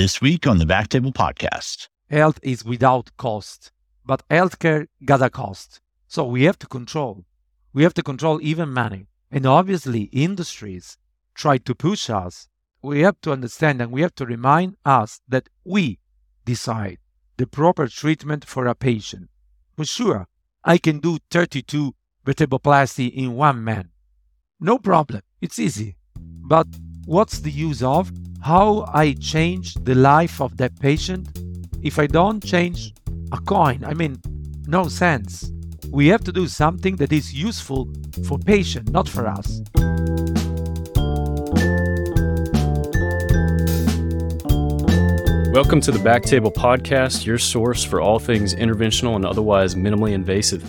This week on the Backtable Podcast. Health is without cost, but healthcare got a cost. So we have to control. We have to control even money. And obviously, industries try to push us. We have to understand and we have to remind us that we decide the proper treatment for a patient. For sure, I can do 32 vertebroplasty in one man. No problem. It's easy. But what's the use of how I change the life of that patient if I don't change a coin? I mean, no sense. We have to do something that is useful for patient, not for us. Welcome to the Backtable Podcast, your source for all things interventional and otherwise minimally invasive.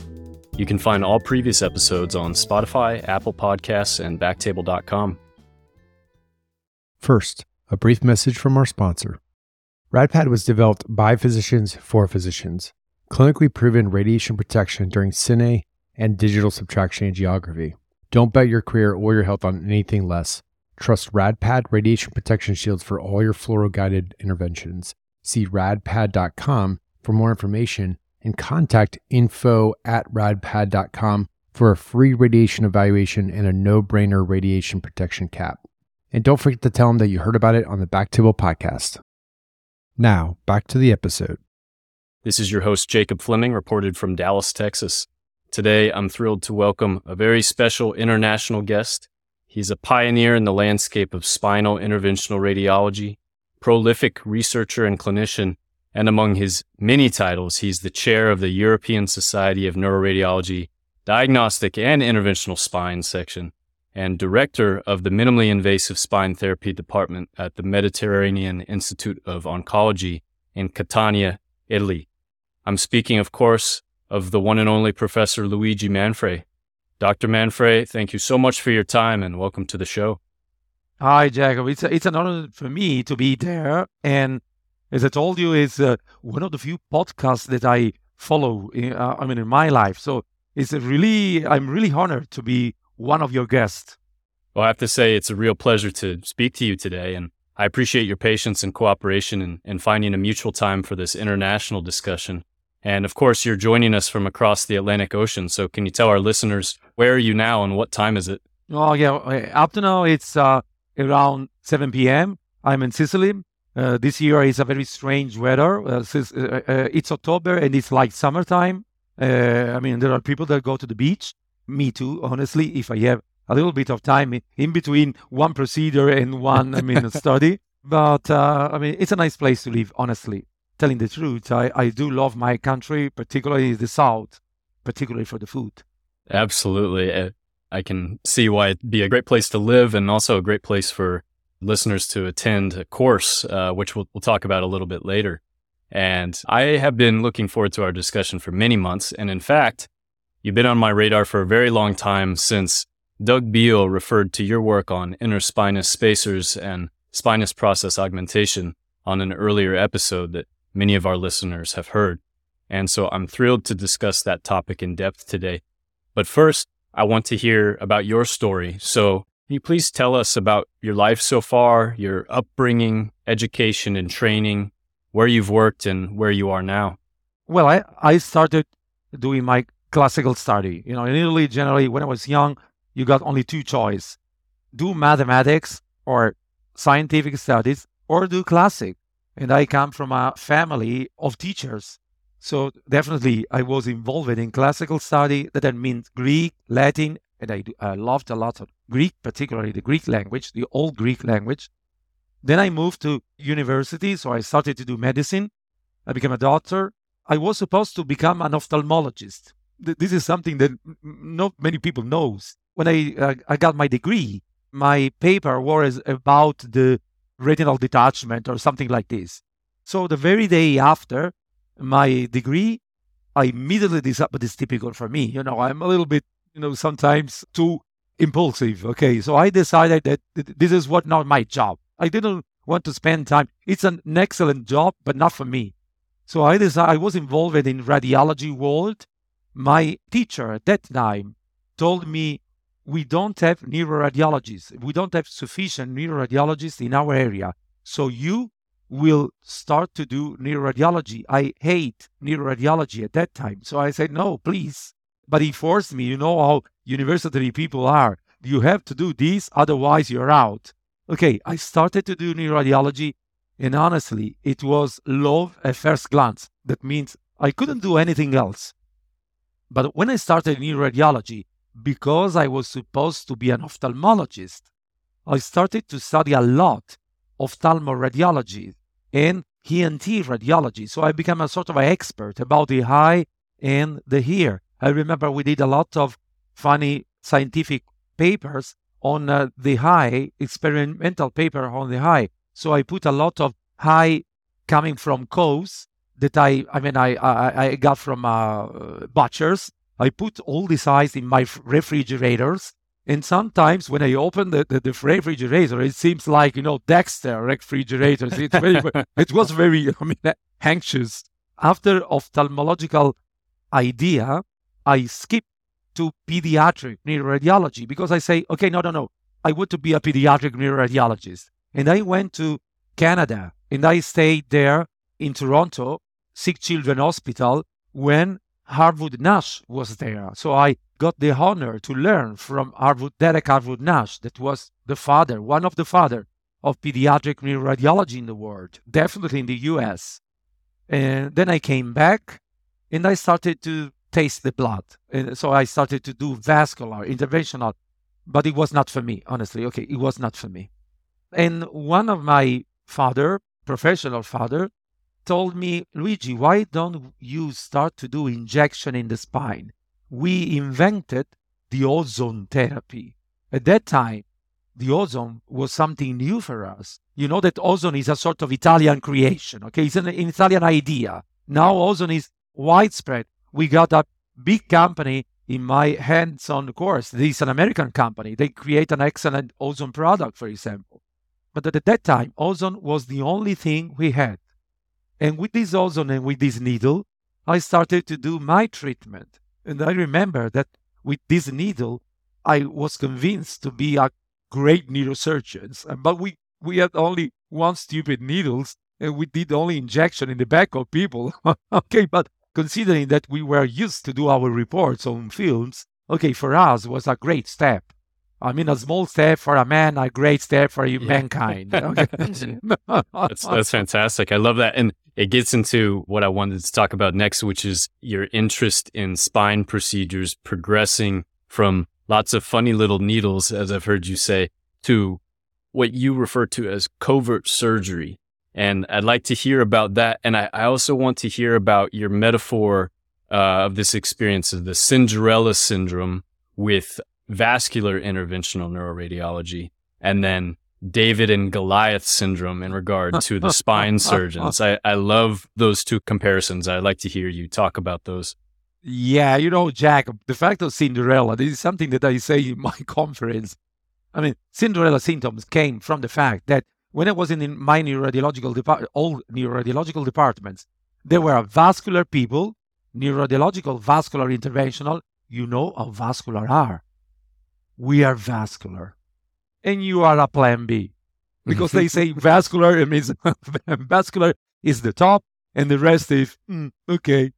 You can find all previous episodes on Spotify, Apple Podcasts, and backtable.com. First, a brief message from our sponsor. RadPad was developed by physicians for physicians. Clinically proven radiation protection during cine and digital subtraction angiography. Don't bet your career or your health on anything less. Trust RadPad radiation protection shields for all your fluoro guided interventions. See radpad.com for more information and contact info at radpad.com for a free radiation evaluation and a no brainer radiation protection cap. And don't forget to tell them that you heard about it on the Back Backtable podcast. Now, back to the episode. This is your host, Jacob Fleming, reported from Dallas, Texas. Today, I'm thrilled to welcome a very special international guest. He's a pioneer in the landscape of spinal interventional radiology, prolific researcher and clinician, and among his many titles, he's the chair of the European Society of Neuroradiology Diagnostic and Interventional Spine section and director of the Minimally Invasive Spine Therapy Department at the Mediterranean Institute of Oncology in Catania, Italy. I'm speaking, of course, of the one and only Professor Luigi Manfre. Dr. Manfre, thank you so much for your time and welcome to the show. Hi, Jacob. It's, a, it's an honor for me to be there. And as I told you, it's uh, one of the few podcasts that I follow. In, uh, I mean, in my life. So it's really, I'm really honored to be one of your guests. Well, I have to say it's a real pleasure to speak to you today, and I appreciate your patience and cooperation in, in finding a mutual time for this international discussion. And of course, you're joining us from across the Atlantic Ocean. So, can you tell our listeners where are you now and what time is it? Oh, yeah. Up to now, it's uh, around 7 p.m. I'm in Sicily. Uh, this year is a very strange weather. Uh, uh, uh, it's October and it's like summertime. Uh, I mean, there are people that go to the beach me too, honestly, if I have a little bit of time in between one procedure and one, I mean, study. But uh, I mean, it's a nice place to live, honestly. Telling the truth, I, I do love my country, particularly the South, particularly for the food. Absolutely. I can see why it'd be a great place to live and also a great place for listeners to attend a course, uh, which we'll, we'll talk about a little bit later. And I have been looking forward to our discussion for many months. And in fact, You've been on my radar for a very long time since Doug Beall referred to your work on interspinous spacers and spinous process augmentation on an earlier episode that many of our listeners have heard. And so I'm thrilled to discuss that topic in depth today. But first, I want to hear about your story. So can you please tell us about your life so far, your upbringing, education and training, where you've worked and where you are now? Well, I, I started doing my classical study. You know, in Italy, generally, when I was young, you got only two choice: do mathematics or scientific studies, or do classic. And I come from a family of teachers, so definitely I was involved in classical study. That means Greek, Latin, and I, I uh, loved a lot of Greek, particularly the Greek language, the old Greek language. Then I moved to university, so I started to do medicine. I became a doctor. I was supposed to become an ophthalmologist, this is something that not many people knows. When I uh, I got my degree, my paper was about the retinal detachment or something like this. So the very day after my degree, I immediately decided, but it's typical for me. You know, I'm a little bit, you know, sometimes too impulsive. Okay. So I decided that this is what not my job. I didn't want to spend time. It's an excellent job, but not for me. So I decided I was involved in radiology world my teacher at that time told me we don't have neuroradiologists. We don't have sufficient neuroradiologists in our area. So you will start to do neuroradiology. I hate neuroradiology at that time. So I said, no, please. But he forced me. You know how university people are. You have to do this, otherwise you're out. Okay, I started to do neuroradiology, and honestly, it was love at first glance. That means I couldn't do anything else. But when I started neuroradiology, because I was supposed to be an ophthalmologist, I started to study a lot ophthalmoradiology and ENT radiology. So I became a sort of an expert about the eye and the ear. I remember we did a lot of funny scientific papers on uh, the eye, experimental paper on the eye. So I put a lot of eye coming from cows that I, I mean, I, I, I got from uh, butchers. I put all these eyes in my refrigerators and sometimes when I open the, the, the, refrigerator, it seems like, you know, Dexter refrigerators. It's very, it was very, I mean, anxious. After ophthalmological idea, I skipped to pediatric neuroradiology because I say, okay, no, no, no. I want to be a pediatric neuroradiologist. And I went to Canada and I stayed there in Toronto, Sick Children Hospital, when Harwood Nash was there. So I got the honor to learn from Harwood, Derek Harwood Nash, that was the father, one of the father of pediatric neuroradiology in the world, definitely in the US. And then I came back and I started to taste the blood. And so I started to do vascular, interventional, but it was not for me, honestly. Okay, it was not for me. And one of my father, professional father, told me, Luigi, why don't you start to do injection in the spine? We invented the ozone therapy. At that time, the ozone was something new for us. You know that ozone is a sort of Italian creation, okay? It's an, an Italian idea. Now ozone is widespread. We got a big company in my hands-on course. This is an American company. They create an excellent ozone product, for example. But at that time, ozone was the only thing we had. And with this ozone and with this needle, I started to do my treatment. And I remember that with this needle, I was convinced to be a great neurosurgeon. But we, we had only one stupid needles and we did only injection in the back of people. okay, but considering that we were used to do our reports on films, okay, for us was a great step. I mean, a small step for a man, a great step for yeah. mankind. that's, that's fantastic. I love that. And it gets into what I wanted to talk about next, which is your interest in spine procedures progressing from lots of funny little needles, as I've heard you say, to what you refer to as covert surgery. And I'd like to hear about that. And I, I also want to hear about your metaphor uh, of this experience of the Cinderella syndrome with vascular interventional neuroradiology, and then David and Goliath syndrome in regard to the spine surgeons. I, I love those two comparisons. I'd like to hear you talk about those. Yeah, you know, Jack, the fact of Cinderella, this is something that I say in my conference. I mean, Cinderella symptoms came from the fact that when I was in my neuroradiological department, all neuroradiological departments, there were vascular people, neuroradiological, vascular interventional. You know how vascular are. We are vascular and you are a plan B. Because they say vascular, it means vascular is the top and the rest is, mm, okay.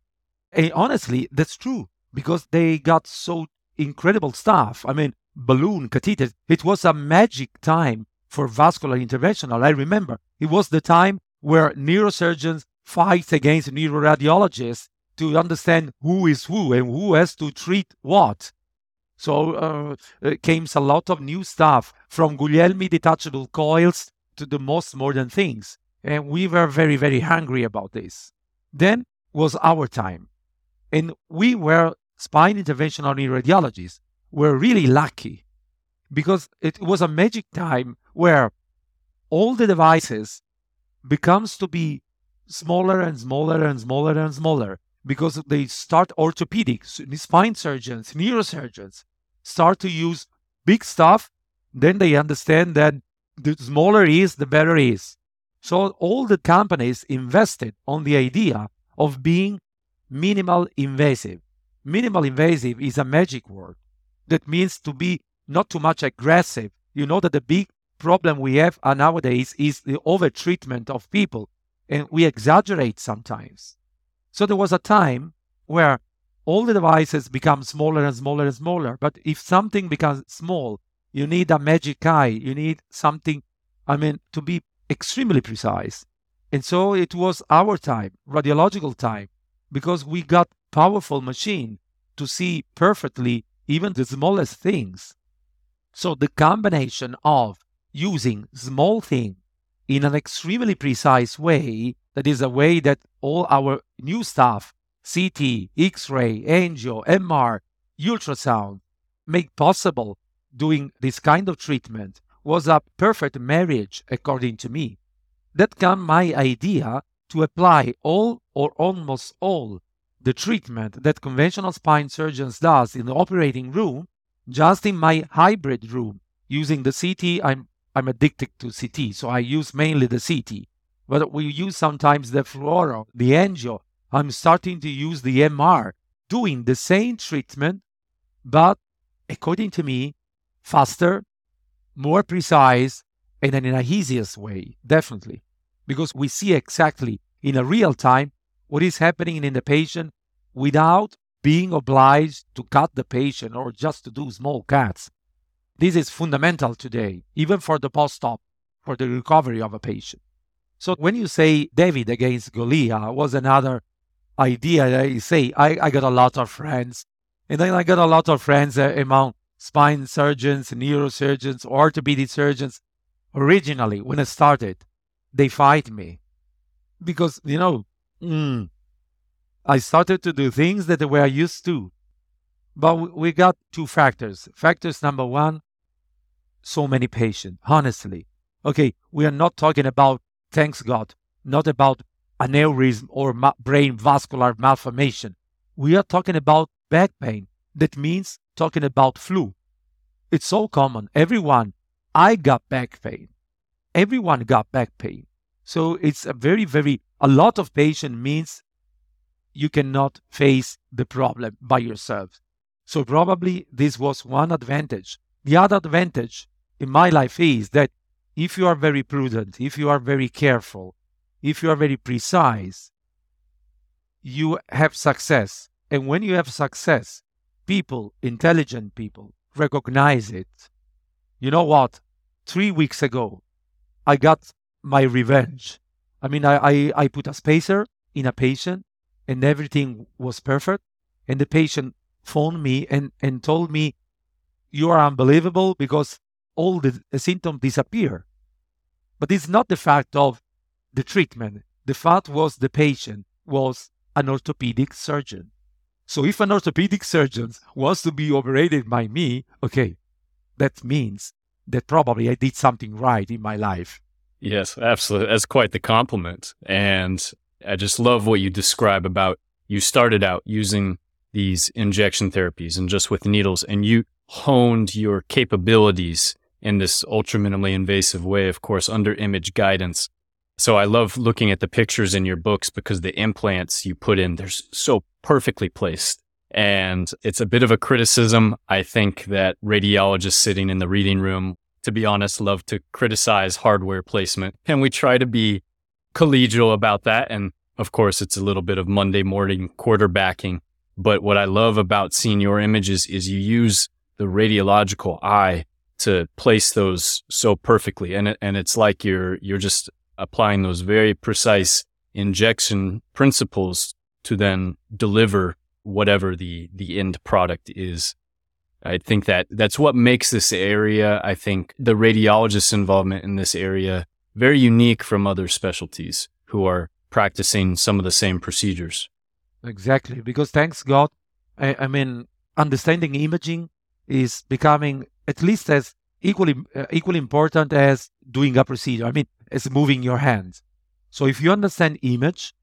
And honestly, that's true because they got so incredible stuff. I mean, balloon, catheter, it was a magic time for vascular interventional. I remember it was the time where neurosurgeons fight against neuroradiologists to understand who is who and who has to treat what. So uh, came a lot of new stuff from Guglielmi detachable coils to the most modern things. And we were very, very hungry about this. Then was our time. And we were spine interventional neuroradiologists we were really lucky because it was a magic time where all the devices becomes to be smaller and smaller and smaller and smaller because they start orthopedics, spine surgeons, neurosurgeons start to use big stuff, then they understand that the smaller is, the better is. So all the companies invested on the idea of being minimal invasive. Minimal invasive is a magic word that means to be not too much aggressive. You know that the big problem we have uh, nowadays is the over-treatment of people, and we exaggerate sometimes. So there was a time where all the devices become smaller and smaller and smaller. But if something becomes small, you need a magic eye. You need something, I mean, to be extremely precise. And so it was our time, radiological time, because we got powerful machine to see perfectly even the smallest things. So the combination of using small thing in an extremely precise way, that is a way that all our new stuff, CT, X-ray, angio, MR, ultrasound, make possible doing this kind of treatment was a perfect marriage according to me. That came my idea to apply all or almost all the treatment that conventional spine surgeons does in the operating room just in my hybrid room using the CT. I'm I'm addicted to CT, so I use mainly the CT. But we use sometimes the fluoro, the angio. I'm starting to use the MR, doing the same treatment, but according to me, faster, more precise, and in an easiest way, definitely. Because we see exactly in a real time what is happening in the patient without being obliged to cut the patient or just to do small cuts. This is fundamental today, even for the post op, for the recovery of a patient. So when you say David against Goliath was another idea that you say, I, I got a lot of friends. And then I got a lot of friends uh, among spine surgeons, neurosurgeons, orthopedic surgeons. Originally, when I started, they fight me because, you know, mm, I started to do things that they were used to. But we got two factors. Factors number one, so many patients, honestly. Okay, we are not talking about, thanks God, not about aneurysm or ma- brain vascular malformation. We are talking about back pain. That means talking about flu. It's so common. Everyone, I got back pain. Everyone got back pain. So it's a very, very, a lot of patient means you cannot face the problem by yourself. So probably this was one advantage. The other advantage in my life is that if you are very prudent, if you are very careful, if you are very precise, you have success. And when you have success, people, intelligent people, recognize it. You know what? Three weeks ago, I got my revenge. I mean, I, I, I put a spacer in a patient and everything was perfect. And the patient phoned me and, and told me, You are unbelievable because all the, the symptoms disappear. But it's not the fact of the treatment. The fact was the patient was an orthopedic surgeon. So if an orthopedic surgeon wants to be operated by me, okay, that means that probably I did something right in my life. Yes, absolutely. That's quite the compliment. And I just love what you describe about you started out using these injection therapies and just with needles, and you honed your capabilities in this ultra minimally invasive way, of course, under image guidance. So I love looking at the pictures in your books because the implants you put in, they're so perfectly placed. And it's a bit of a criticism. I think that radiologists sitting in the reading room, to be honest, love to criticize hardware placement. And we try to be collegial about that. And of course, it's a little bit of Monday morning quarterbacking. But what I love about seeing your images is you use the radiological eye to place those so perfectly. And, and it's like you're, you're just applying those very precise injection principles to then deliver whatever the, the end product is. I think that that's what makes this area, I think the radiologist's involvement in this area very unique from other specialties who are practicing some of the same procedures. Exactly, because thanks God, I, I mean, understanding imaging is becoming at least as equally uh, equally important as doing a procedure. I mean, as moving your hands. So if you understand image,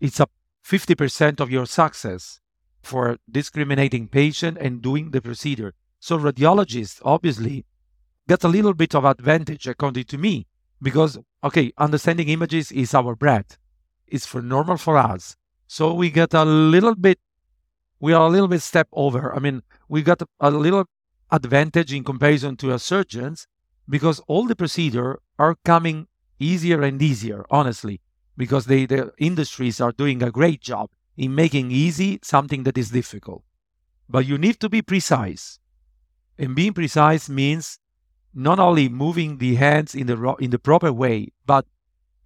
it's a 50% of your success for discriminating patient and doing the procedure. So radiologists obviously get a little bit of advantage according to me because okay understanding images is our bread it's for normal for us so we get a little bit we are a little bit step over i mean we got a little advantage in comparison to our surgeons because all the procedure are coming easier and easier, honestly, because they, the industries are doing a great job in making easy something that is difficult. But you need to be precise. And being precise means not only moving the hands in the ro- in the proper way, but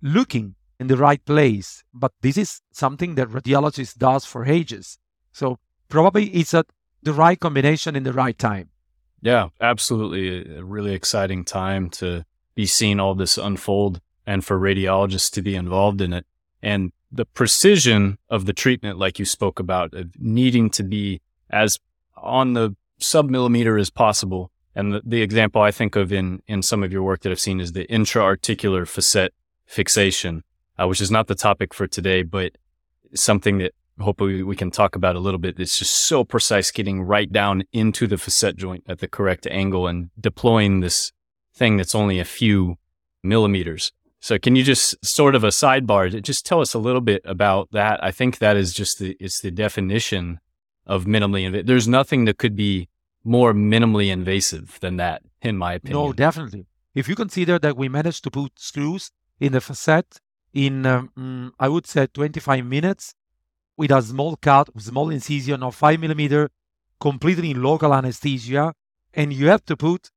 looking in the right place. But this is something that radiologist does for ages. So probably it's at the right combination in the right time. Yeah, absolutely. A really exciting time to be seeing all this unfold and for radiologists to be involved in it. And the precision of the treatment, like you spoke about, of needing to be as on the sub millimeter as possible. And the, the example I think of in, in some of your work that I've seen is the intra-articular facet fixation, uh, which is not the topic for today, but something that hopefully we can talk about a little bit. It's just so precise, getting right down into the facet joint at the correct angle and deploying this thing that's only a few millimeters. So can you just sort of a sidebar, just tell us a little bit about that? I think that is just the, it's the definition of minimally invasive. There's nothing that could be more minimally invasive than that, in my opinion. No, definitely. If you consider that we managed to put screws in the facet in, um, I would say, 25 minutes with a small cut, small incision of 5 millimeter, completely in local anesthesia, and you have to put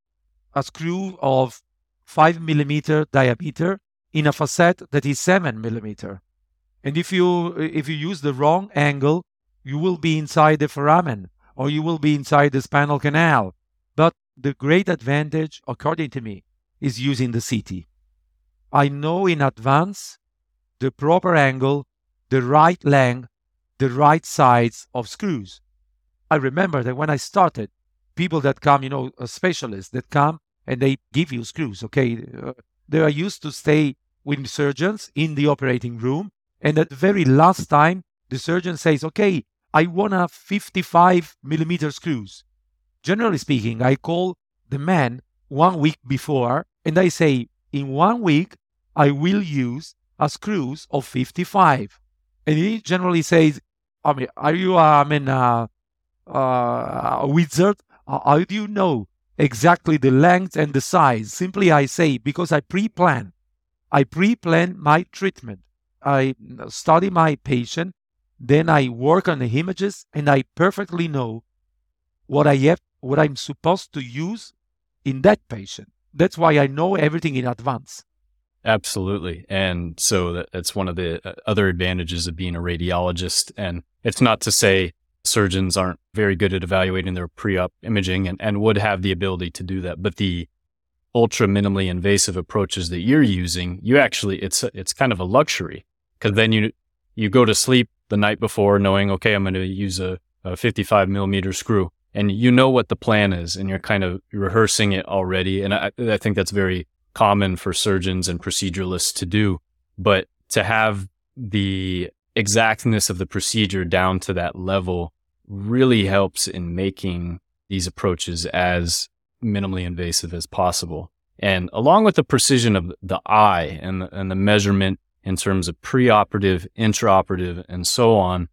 a screw of 5 millimeter diameter in a facet that is 7 millimeter. And if you if you use the wrong angle, you will be inside the foramen or you will be inside the spinal canal. But the great advantage, according to me, is using the CT. I know in advance the proper angle, the right length, the right size of screws. I remember that when I started, people that come, you know, specialists that come and they give you screws, okay? Uh, they are used to stay with surgeons in the operating room. And at the very last time, the surgeon says, okay, I want a 55 millimeter screws. Generally speaking, I call the man one week before and I say, in one week, I will use a screws of 55. And he generally says, I mean, are you, I mean, uh, uh, a wizard? How do you know exactly the length and the size? Simply I say, because I pre-plan. I pre-plan my treatment. I study my patient, then I work on the images, and I perfectly know what I have, what I'm supposed to use in that patient. That's why I know everything in advance. Absolutely. And so that, that's one of the uh, other advantages of being a radiologist. And it's not to say surgeons aren't very good at evaluating their pre-op imaging and, and would have the ability to do that. But the ultra minimally invasive approaches that you're using, you actually, it's, it's kind of a luxury because then you, you go to sleep the night before knowing, okay, I'm going to use a, a 55 millimeter screw and you know what the plan is and you're kind of rehearsing it already. And I, I think that's very common for surgeons and proceduralists to do. But to have the exactness of the procedure down to that level really helps in making these approaches as minimally invasive as possible. And along with the precision of the eye and the, and the measurement in terms of preoperative, intraoperative, and so on,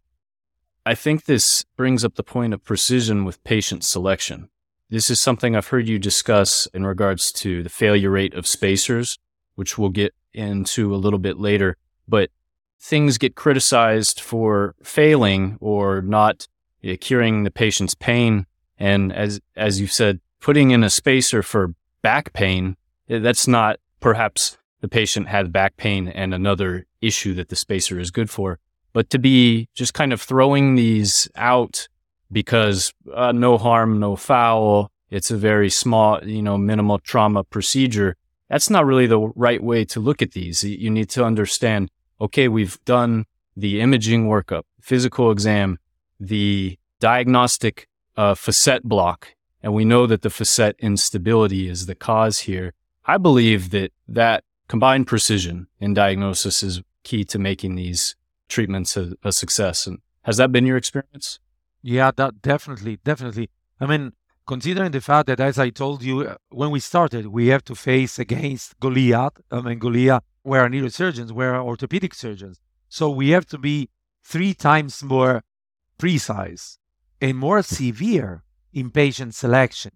I think this brings up the point of precision with patient selection. This is something I've heard you discuss in regards to the failure rate of spacers, which we'll get into a little bit later. But things get criticized for failing or not curing the patient's pain. And as, as you've said, putting in a spacer for back pain, eh, that's not perhaps the patient had back pain and another issue that the spacer is good for, but to be just kind of throwing these out because uh, no harm, no foul. It's a very small, you know, minimal trauma procedure. That's not really the right way to look at these. You need to understand, okay, we've done the imaging workup, physical exam, the diagnostic uh, facet block, and we know that the facet instability is the cause here. I believe that that combined precision in diagnosis is key to making these treatments a, a success. And has that been your experience? Yeah, that definitely, definitely. I mean, considering the fact that, as I told you uh, when we started, we have to face against Goliath. I mean, Goliath were neurosurgeons, were orthopedic surgeons. So we have to be three times more precise and more severe in patient selection.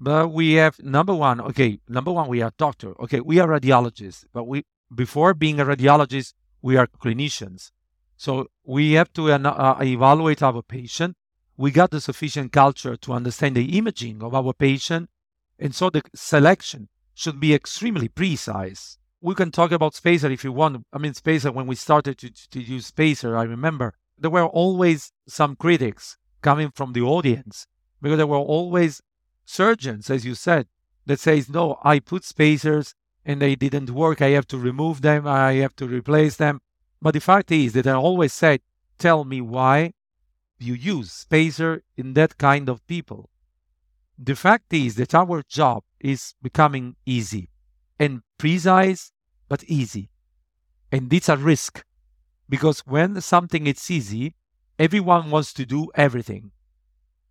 But we have number one, okay, number one, we are doctor. Okay, we are radiologists, but we before being a radiologist, we are clinicians. So we have to uh, evaluate our patient. We got the sufficient culture to understand the imaging of our patient. And so the selection should be extremely precise. We can talk about spacer if you want. I mean, spacer, when we started to, to use spacer, I remember there were always some critics coming from the audience because there were always surgeons, as you said, that says, no, I put spacers and they didn't work. I have to remove them. I have to replace them. But the fact is that I always said, tell me why you use spacer in that kind of people. The fact is that our job is becoming easy and precise, but easy. And it's a risk because when something is easy, everyone wants to do everything.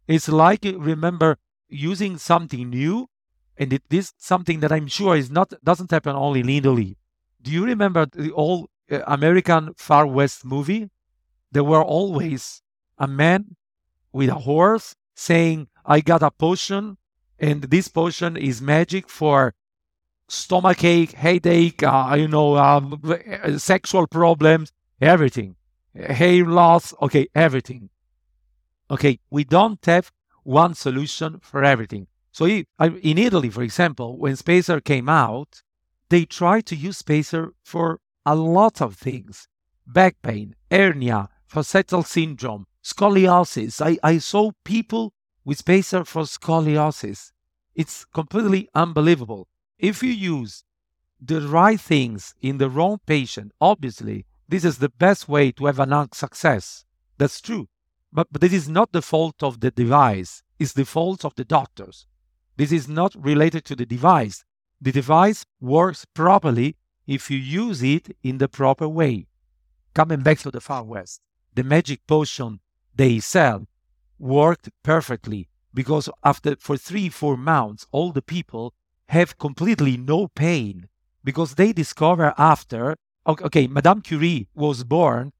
It's like, remember, using something new, and it is something that I'm sure is not doesn't happen only in Italy. Do you remember the old American Far West movie? There were always a man with a horse saying, "I got a potion, and this potion is magic for stomach ache, headache, uh, you know, um, sexual problems, everything, hair loss, okay, everything." Okay, we don't have one solution for everything. So in Italy, for example, when Spacer came out, they tried to use Spacer for a lot of things. Back pain, hernia, facet syndrome, scoliosis. I, I saw people with Spacer for scoliosis. It's completely unbelievable. If you use the right things in the wrong patient, obviously, this is the best way to have an success. That's true. But, but this is not the fault of the device, it's the fault of the doctors. This is not related to the device. The device works properly if you use it in the proper way. Coming back to the Far West, the magic potion they sell worked perfectly because after for three, four months, all the people have completely no pain because they discover after, okay, Madame Curie was born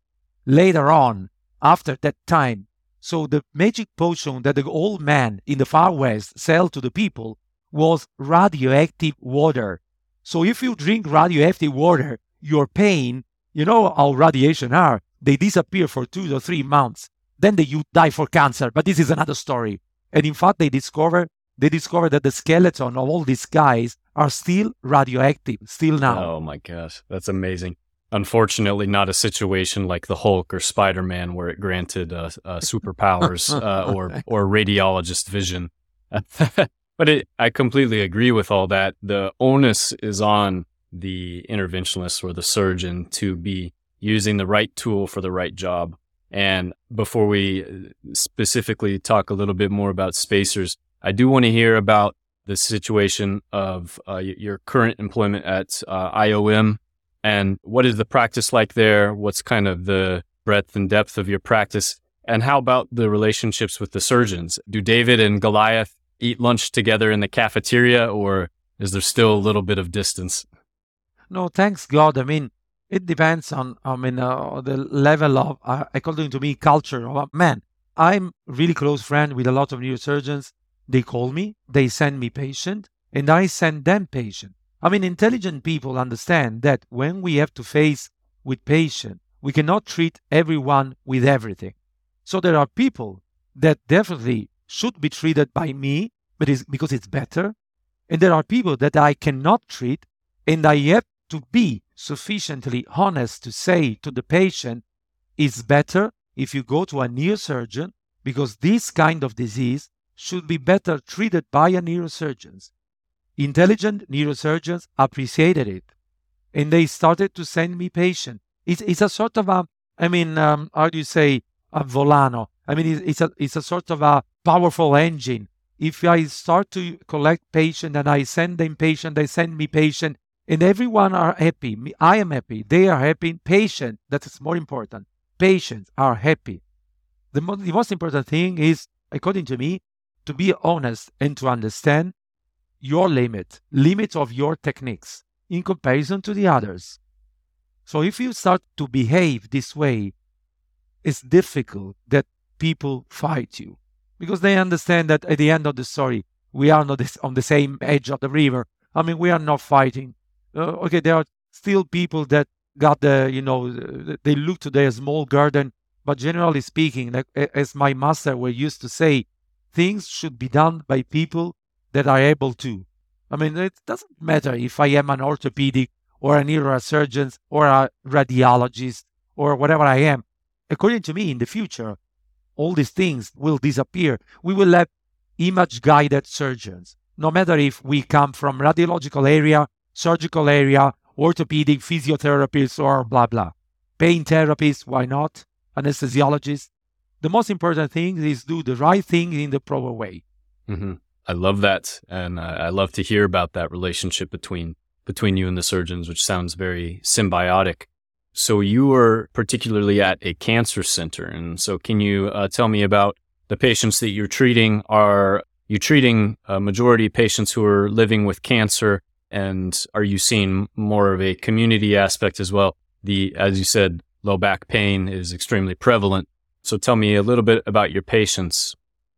later on after that time. So the magic potion that the old man in the far west sell to the people was radioactive water. So if you drink radioactive water, your pain, you know how radiation are, they disappear for two or three months. Then they, you die for cancer. But this is another story. And in fact, they discover they discover that the skeleton of all these guys are still radioactive, still now. Oh my gosh, that's amazing unfortunately not a situation like the Hulk or Spider Man where it granted uh, uh, superpowers uh, or or radiologist vision. but it, I completely agree with all that. The onus is on the interventionist or the surgeon to be using the right tool for the right job. And before we uh, specifically talk a little bit more about spacers, I do want to hear about the situation of uh, your current employment at uh, IOM and what is the practice like there? What's kind of the breadth and depth of your practice? And how about the relationships with the surgeons? Do David and Goliath eat lunch together in the cafeteria, or is there still a little bit of distance? No, thanks God. I mean, it depends on, I mean, uh, the level of, uh, according to me, culture of a man. I'm really close friend with a lot of neurosurgeons. They call me, they send me patient, and I send them patient. I mean, intelligent people understand that when we have to face with patient, we cannot treat everyone with everything. So there are people that definitely should be treated by me, but it's because it's better. And there are people that I cannot treat, and I have to be sufficiently honest to say to the patient, it's better if you go to a neurosurgeon because this kind of disease should be better treated by a neurosurgeon. Intelligent neurosurgeons appreciated it and they started to send me patients. It's, it's a sort of a, I mean, um, how do you say, a volano? I mean, it's, it's, a, it's a sort of a powerful engine. If I start to collect patient and I send them patient, they send me patient, and everyone are happy. I am happy. They are happy. Patient, that is more important. Patients are happy. The, mo- the most important thing is, according to me, to be honest and to understand your limit, limit of your techniques in comparison to the others. So if you start to behave this way, it's difficult that people fight you because they understand that at the end of the story, we are not on the same edge of the river. I mean, we are not fighting. Uh, okay, there are still people that got the, you know, they look to their small garden, but generally speaking, like, as my master were used to say, things should be done by people that are able to. I mean, it doesn't matter if I am an orthopedic or a neurosurgeon or a radiologist or whatever I am. According to me, in the future, all these things will disappear. We will have image guided surgeons, no matter if we come from radiological area, surgical area, orthopedic physiotherapists, or blah blah. Pain therapists, why not? Anesthesiologists. The most important thing is do the right thing in the proper way. Mm-hmm. I love that, and I love to hear about that relationship between between you and the surgeons, which sounds very symbiotic. So you were particularly at a cancer center, and so can you uh, tell me about the patients that you're treating? Are you treating a majority of patients who are living with cancer, and are you seeing more of a community aspect as well? The as you said, low back pain is extremely prevalent. So tell me a little bit about your patients.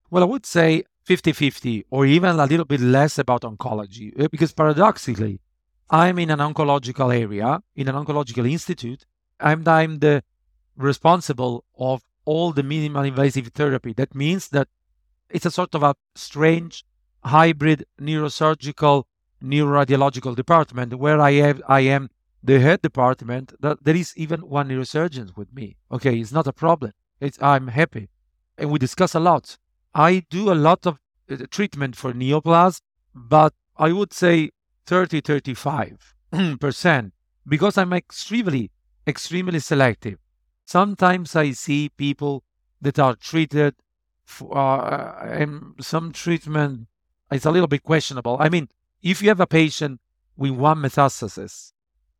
Well, I would say 50 50 or even a little bit less about oncology uh, because paradoxically, I'm in an oncological area, in an oncological institute. I'm, I'm the responsible of all the minimal invasive therapy. That means that it's a sort of a strange hybrid neurosurgical neuroradiological department where I have I am the head department. That there is even one neurosurgeon with me. Okay, it's not a problem. It's I'm happy, and we discuss a lot. I do a lot of uh, treatment for neoplasm, but I would say 30 35% because I'm extremely, extremely selective. Sometimes I see people that are treated for, uh, and some treatment is a little bit questionable. I mean, if you have a patient with one metastasis,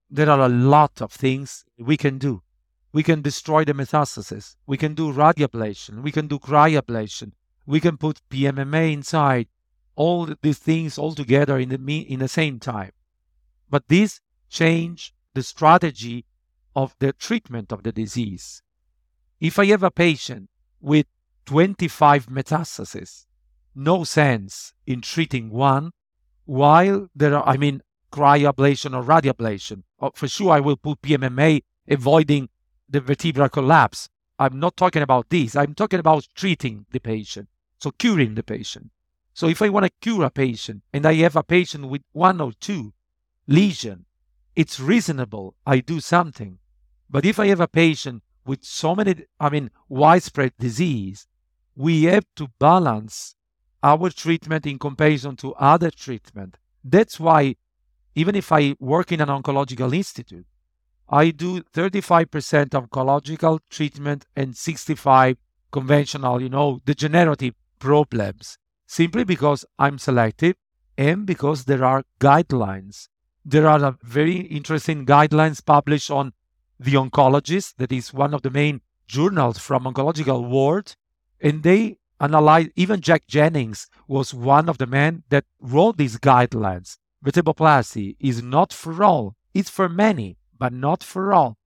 there are a lot of things we can do. We can destroy the metastasis. We can do radioablation. We can do cryoablation. We can put PMMA inside all these things all together in the in the same time. But this change the strategy of the treatment of the disease. If I have a patient with 25 metastases, no sense in treating one while there are, I mean, cryoablation or radioablation. Oh, for sure, I will put PMMA, avoiding the vertebral collapse. I'm not talking about this. I'm talking about treating the patient, so curing the patient. So if I want to cure a patient and I have a patient with one or two lesion, it's reasonable I do something. But if I have a patient with so many, I mean, widespread disease, we have to balance our treatment in comparison to other treatment. That's why even if I work in an oncological institute, I do 35% oncological treatment and 65 conventional, you know, degenerative problems simply because I'm selective and because there are guidelines. There are very interesting guidelines published on the oncologist, that is one of the main journals from oncological world, and they analyze even Jack Jennings was one of the men that wrote these guidelines. Vertebroplasty is not for all, it's for many, but not for all.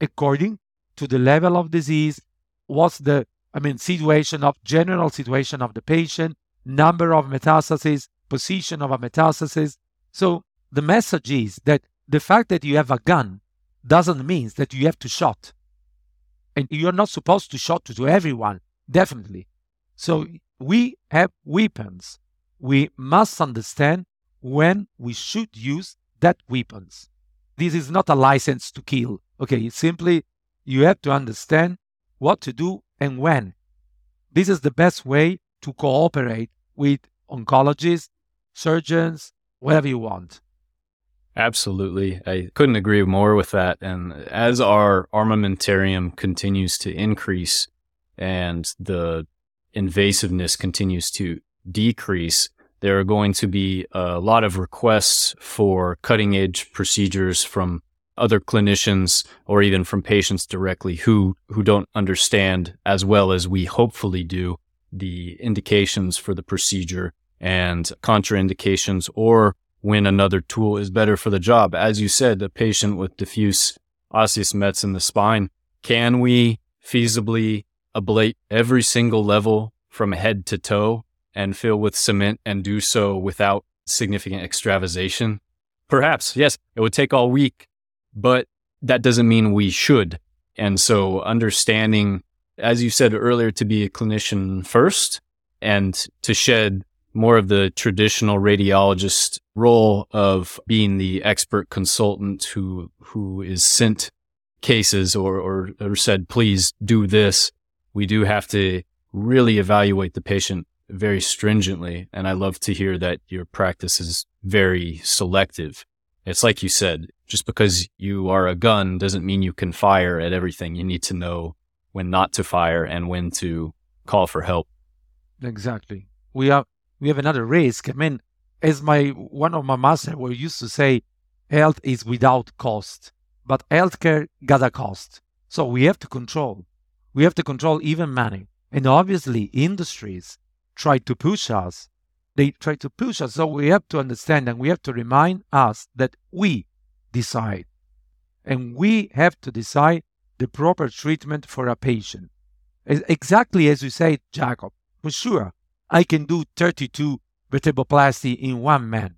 According to the level of disease, what's the I mean situation of general situation of the patient, number of metastases, position of a metastasis. So the message is that the fact that you have a gun doesn't mean that you have to shot. And you're not supposed to shot to everyone, definitely. So we have weapons. We must understand when we should use that weapons. This is not a license to kill. Okay, simply you have to understand what to do and when. This is the best way to cooperate with oncologists, surgeons, whatever you want. Absolutely. I couldn't agree more with that. And as our armamentarium continues to increase and the invasiveness continues to decrease, there are going to be a lot of requests for cutting edge procedures from other clinicians or even from patients directly who, who don't understand as well as we hopefully do the indications for the procedure and contraindications or when another tool is better for the job. As you said, a patient with diffuse osseous mets in the spine, can we feasibly ablate every single level from head to toe and fill with cement and do so without significant extravasation? Perhaps, yes, it would take all week, but that doesn't mean we should. And so understanding, as you said earlier, to be a clinician first and to shed more of the traditional radiologist role of being the expert consultant who, who is sent cases or, or, or said, please do this. We do have to really evaluate the patient very stringently. And I love to hear that your practice is very selective. It's like you said, just because you are a gun doesn't mean you can fire at everything. You need to know when not to fire and when to call for help. Exactly. We have we have another risk. I mean, as my one of my master were used to say, health is without cost, but healthcare got a cost. So we have to control. We have to control even money. And obviously, industries try to push us. They try to push us. So we have to understand and we have to remind us that we decide. And we have to decide the proper treatment for a patient. Exactly as you said, Jacob. For sure, I can do 32 vertebroplasty in one man.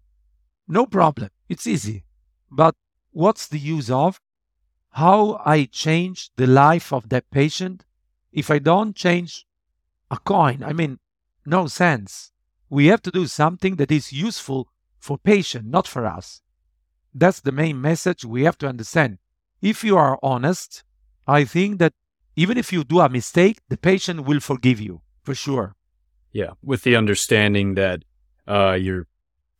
No problem. It's easy. But what's the use of? How I change the life of that patient if I don't change a coin? I mean, no sense. We have to do something that is useful for patient, not for us. That's the main message we have to understand. If you are honest, I think that even if you do a mistake, the patient will forgive you for sure. Yeah, with the understanding that uh, you're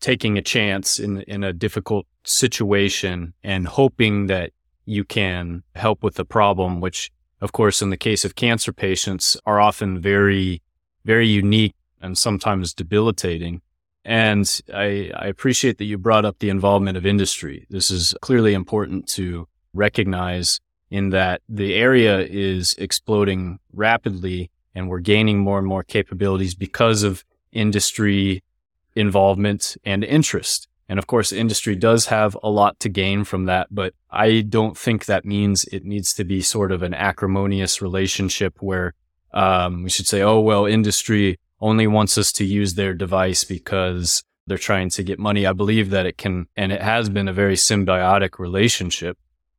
taking a chance in in a difficult situation and hoping that you can help with the problem, which, of course, in the case of cancer patients, are often very, very unique and sometimes debilitating. And I, I appreciate that you brought up the involvement of industry. This is clearly important to recognize in that the area is exploding rapidly and we're gaining more and more capabilities because of industry involvement and interest. And of course, industry does have a lot to gain from that, but I don't think that means it needs to be sort of an acrimonious relationship where um, we should say, oh, well, industry only wants us to use their device because they're trying to get money. I believe that it can, and it has been a very symbiotic relationship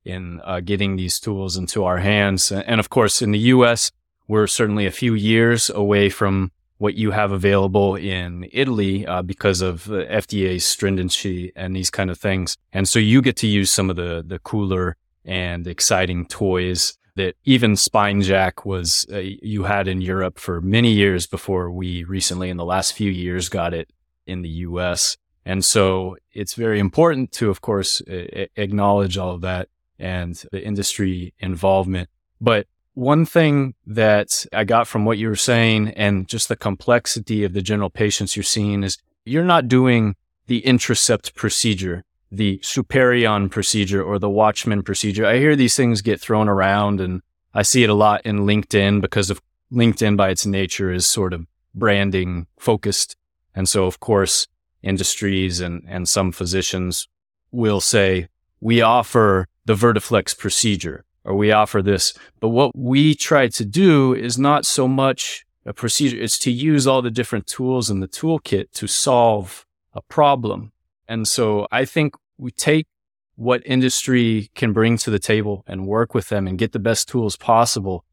in uh, getting these tools into our hands. And of course, in the US, we're certainly a few years away from what you have available in Italy uh, because of FDA's stringency and these kind of things. And so you get to use some of the, the cooler and exciting toys that even SpineJack was uh, you had in Europe for many years before we recently in the last few years got it in the US. And so it's very important to, of course, uh, acknowledge all of that and the industry involvement. But one thing that I got from what you were saying and just the complexity of the general patients you're seeing is you're not doing the Intracept procedure the Superion procedure or the Watchman procedure. I hear these things get thrown around and I see it a lot in LinkedIn because of LinkedIn by its nature is sort of branding focused. And so, of course, industries and, and some physicians will say, we offer the Vertiflex procedure or we offer this. But what we try to do is not so much a procedure. It's to use all the different tools in the toolkit to solve a problem. And so I think we take what industry can bring to the table and work with them and get the best tools possible.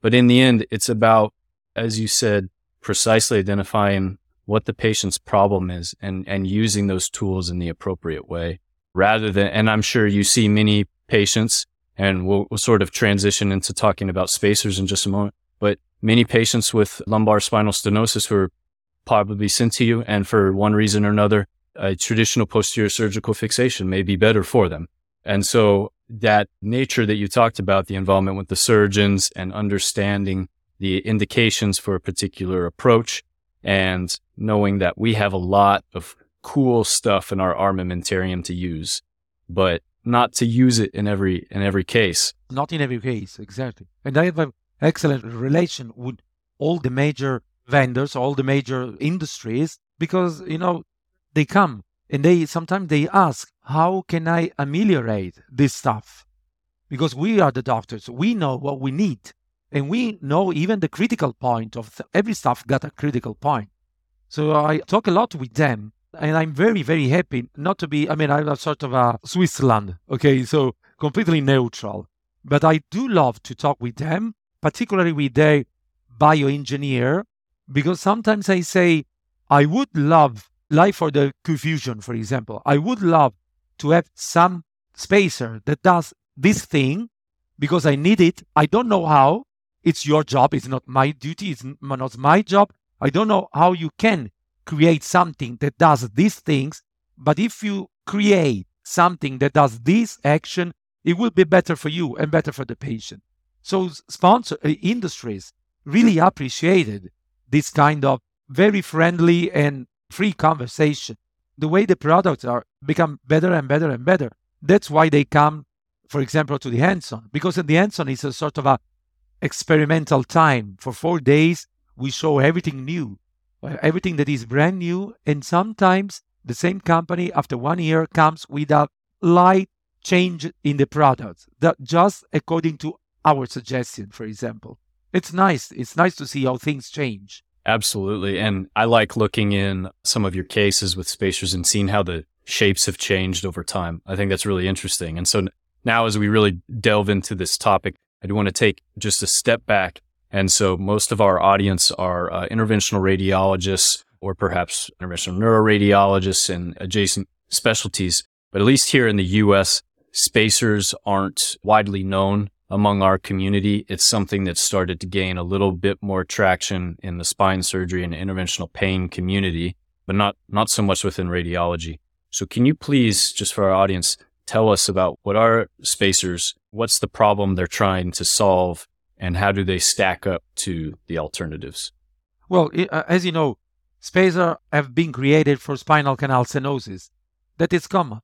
But in the end, it's about, as you said, precisely identifying what the patient's problem is and, and using those tools in the appropriate way rather than, and I'm sure you see many patients and we'll, we'll sort of transition into talking about spacers in just a moment, but many patients with lumbar spinal stenosis who are probably sent to you and for one reason or another a traditional posterior surgical fixation may be better for them. And so that nature that you talked about, the involvement with the surgeons and understanding the indications for a particular approach and knowing that we have a lot of cool stuff in our armamentarium to use, but not to use it in every in every case. Not in every case, exactly. And I have an excellent relation with all the major vendors, all the major industries, because you know they come and they sometimes they ask, how can I ameliorate this stuff? Because we are the doctors, we know what we need, and we know even the critical point of th- every stuff got a critical point. So I talk a lot with them and I'm very, very happy not to be, I mean, I'm a sort of a Switzerland, okay, so completely neutral. But I do love to talk with them, particularly with their bioengineer, because sometimes I say, I would love, like for the Q-Fusion, for example, I would love to have some spacer that does this thing because I need it. I don't know how. It's your job. It's not my duty. It's not my job. I don't know how you can create something that does these things. But if you create something that does this action, it will be better for you and better for the patient. So sponsor uh, industries really appreciated this kind of very friendly and free conversation. The way the products are become better and better and better. That's why they come, for example, to the hands-on, because in the hands-on is a sort of a experimental time. For four days, we show everything new, everything that is brand new, and sometimes the same company after one year comes with a light change in the product, that just according to our suggestion, for example. It's nice. It's nice to see how things change. Absolutely. And I like looking in some of your cases with spacers and seeing how the shapes have changed over time. I think that's really interesting. And so now, as we really delve into this topic, I do want to take just a step back. And so most of our audience are uh, interventional radiologists or perhaps interventional neuroradiologists and adjacent specialties. But at least here in the US, spacers aren't widely known among our community. It's something that started to gain a little bit more traction in the spine surgery and interventional pain community, but not, not so much within radiology. So can you please, just for our audience, tell us about what are spacers? What's the problem they're trying to solve? And how do they stack up to the alternatives? Well, uh, as you know, spacers have been created for spinal canal stenosis. That is common.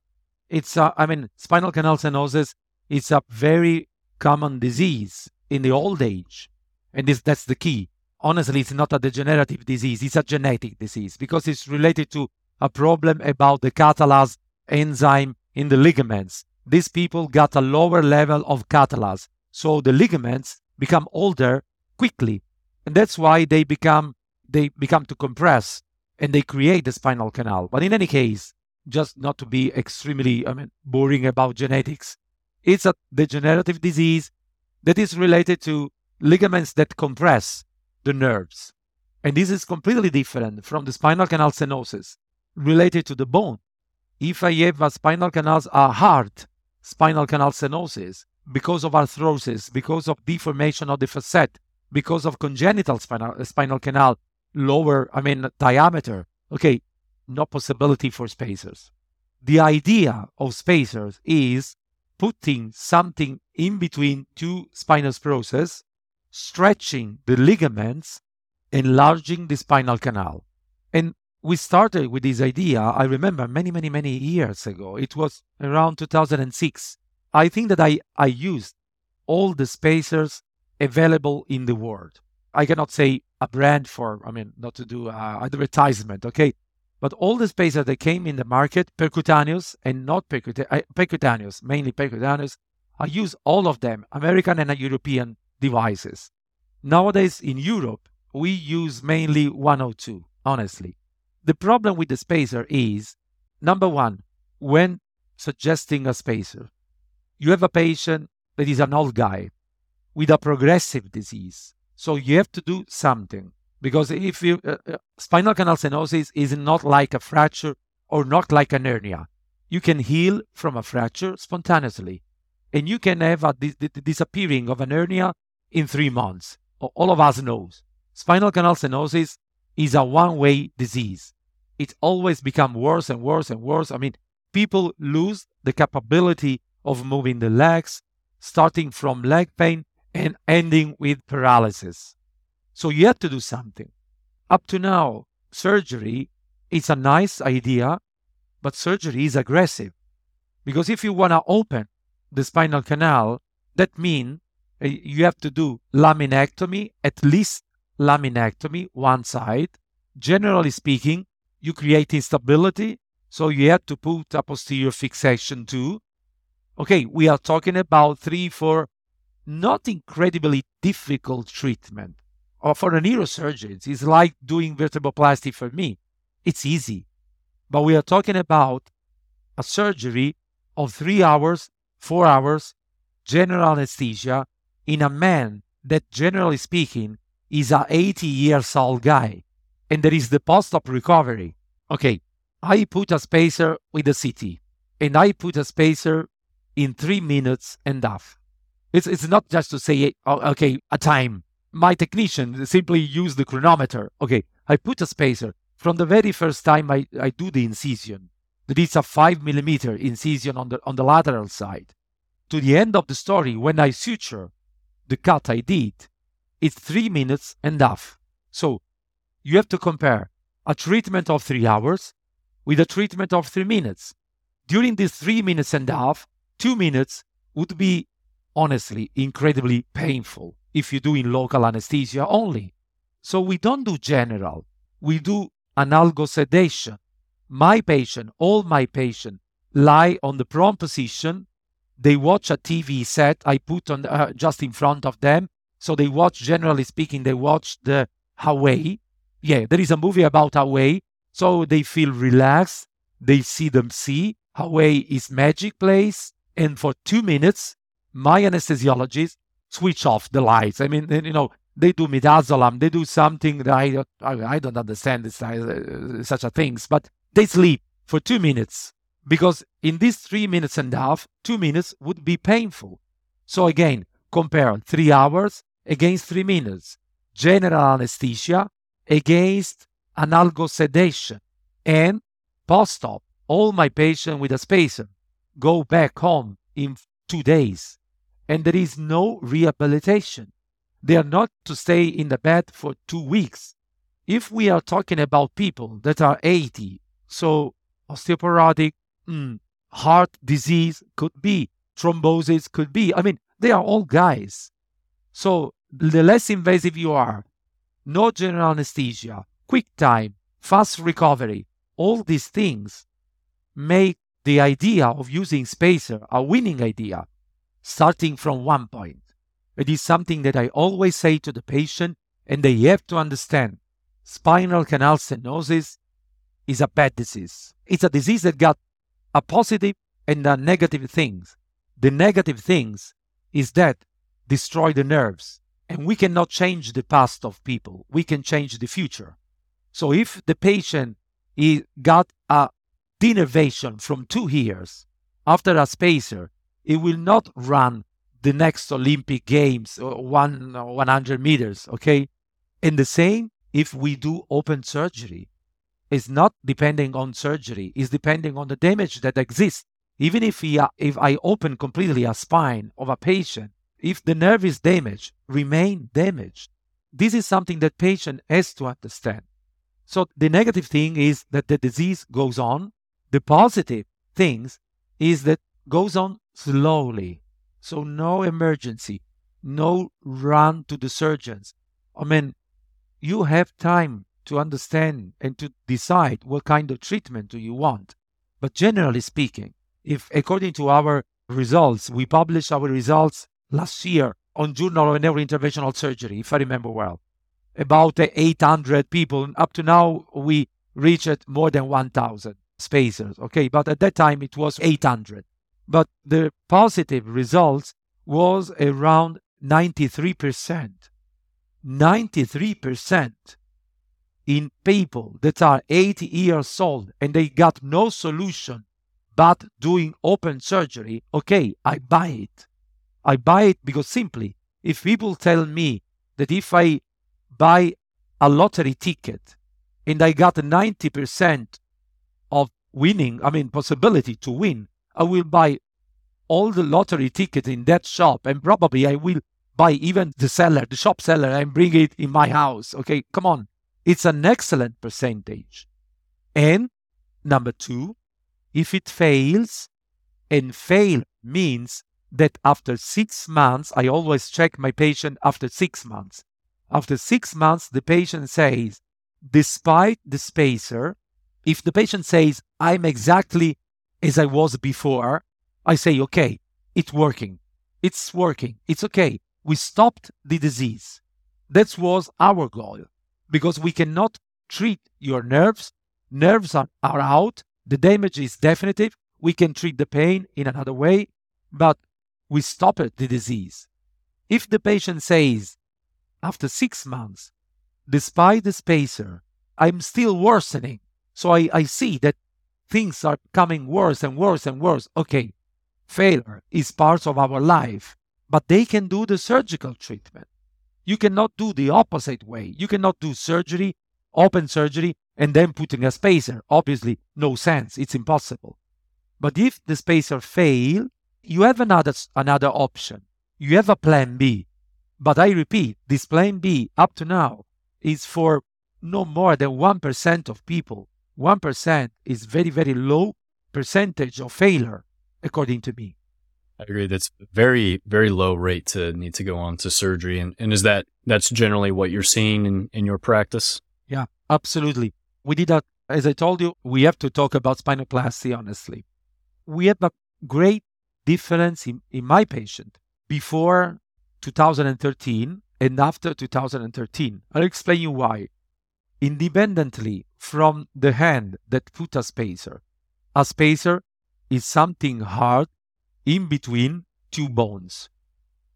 It's, uh, I mean, spinal canal stenosis is a very common disease in the old age. And this, that's the key. Honestly, it's not a degenerative disease, it's a genetic disease because it's related to a problem about the catalase enzyme in the ligaments. These people got a lower level of catalase, so the ligaments become older quickly, and that's why they become they become to compress and they create the spinal canal. But in any case, just not to be extremely I mean boring about genetics, it's a degenerative disease that is related to ligaments that compress the nerves. And this is completely different from the spinal canal stenosis related to the bone. If I have a spinal canal, a hard spinal canal stenosis, because of arthrosis, because of deformation of the facet, because of congenital spinal, uh, spinal canal, lower, I mean, diameter, okay, no possibility for spacers. The idea of spacers is putting something in between two spinous processes, stretching the ligaments, enlarging the spinal canal. And we started with this idea, I remember many, many, many years ago. It was around 2006. I think that I, I used all the spacers available in the world. I cannot say a brand for, I mean, not to do uh, advertisement, okay? But all the spacers that came in the market, percutaneous and not percutaneous, uh, percutaneous, mainly percutaneous, I use all of them, American and European devices. Nowadays in Europe, we use mainly 102, honestly. The problem with the spacer is number one, when suggesting a spacer, you have a patient that is an old guy with a progressive disease. So you have to do something because if you uh, uh, spinal canal stenosis is not like a fracture or not like an hernia, you can heal from a fracture spontaneously, and you can have a dis- disappearing of an hernia in three months. All of us knows spinal canal stenosis is a one-way disease. It always become worse and worse and worse. I mean, people lose the capability of moving the legs, starting from leg pain and ending with paralysis. So you have to do something. Up to now, surgery is a nice idea, but surgery is aggressive. Because if you want to open the spinal canal, that means eh, you have to do laminectomy, at least laminectomy, one side. Generally speaking, you create instability, so you have to put a posterior fixation too. Okay, we are talking about three, four, not incredibly difficult treatment. or for a neurosurgeon, it's like doing vertebroplasty for me. It's easy. But we are talking about a surgery of three hours, four hours, general anesthesia in a man that, generally speaking, is a 80 years old guy. And there is the post op recovery. Okay, I put a spacer with a CT and I put a spacer in three minutes and half. It's, it's not just to say, oh, okay, a time. My technician simply use the chronometer. Okay, I put a spacer. From the very first time I, I do the incision, that is a five millimeter incision on the, on the lateral side, to the end of the story, when I suture the cut I did, it's three minutes and half. So you have to compare a treatment of three hours with a treatment of three minutes. During these three minutes and a half, two minutes would be honestly incredibly painful if you do in local anesthesia only. So we don't do general, we do analgo sedation. My patient, all my patients, lie on the prone position. They watch a TV set I put on uh, just in front of them. So they watch, generally speaking, they watch the Hawaii. Yeah, there is a movie about Hawaii. So they feel relaxed. They see them see. Hawaii is magic place. And for two minutes, my anesthesiologist switch off the lights. I mean, you know, they do midazolam, they do something that I, I, I don't understand this, uh, such a things, but they sleep for two minutes because in these three minutes and a half, two minutes would be painful. So again, compare three hours against three minutes, general anesthesia against analgo sedation, and post-op. All my patients with a spacer go back home in two days and there is no rehabilitation. They are not to stay in the bed for two weeks. If we are talking about people that are 80, so osteoporotic, mm, heart disease could be, thrombosis could be. I mean, they are all guys. So the less invasive you are, no general anesthesia, quick time, fast recovery, all these things make the idea of using spacer a winning idea starting from one point. It is something that I always say to the patient, and they have to understand spinal canal stenosis is a bad disease. It's a disease that got a positive and a negative things. The negative things is that destroy the nerves, and we cannot change the past of people. We can change the future. So if the patient he got a denervation from two years after a spacer it will not run the next Olympic Games, uh, one 100 meters, okay? And the same if we do open surgery. It's not depending on surgery, it's depending on the damage that exists. Even if, we, if I open completely a spine of a patient, if the nerve is damaged, remain damaged. This is something that patient has to understand. So the negative thing is that the disease goes on. The positive things is that goes on slowly. So no emergency, no run to the surgeons. I mean, you have time to understand and to decide what kind of treatment do you want. But generally speaking, if according to our results, we published our results last year on Journal of Neurointerventional Surgery, if I remember well, about 800 people. Up to now, we reached more than 1,000 spacers. Okay, but at that time it was 800 but the positive results was around 93%. 93% in people that are 80 years old and they got no solution but doing open surgery, okay, I buy it. I buy it because simply, if people tell me that if I buy a lottery ticket and I got 90% of winning, I mean, possibility to win, I will buy all the lottery ticket in that shop and probably I will buy even the seller, the shop seller, and bring it in my house. Okay, come on. It's an excellent percentage. And number two, if it fails, and fail means that after six months, I always check my patient after six months. After six months, the patient says, despite the spacer, if the patient says, I'm exactly as I was before, I say, okay, it's working. It's working. It's okay. We stopped the disease. That was our goal because we cannot treat your nerves. Nerves are, are out. The damage is definitive. We can treat the pain in another way, but we stopped the disease. If the patient says, after six months, despite the spacer, I'm still worsening, so I, I see that things are coming worse and worse and worse. Okay, failure is part of our life, but they can do the surgical treatment. You cannot do the opposite way. You cannot do surgery, open surgery, and then putting a spacer. Obviously, no sense. It's impossible. But if the spacer fail, you have another another option. You have a plan B. But I repeat, this plan B up to now is for no more than 1% of people. 1% is very, very low percentage of failure, according to me. I agree. That's very, very low rate to need to go on to surgery. And, and is that, that's generally what you're seeing in, in your practice? Yeah, absolutely. We did that. As I told you, we have to talk about spinoplasty, honestly. We have a great difference in, in my patient before 2013 and after 2013. I'll explain you why. Independently from the hand that put a spacer, a spacer is something hard in between two bones.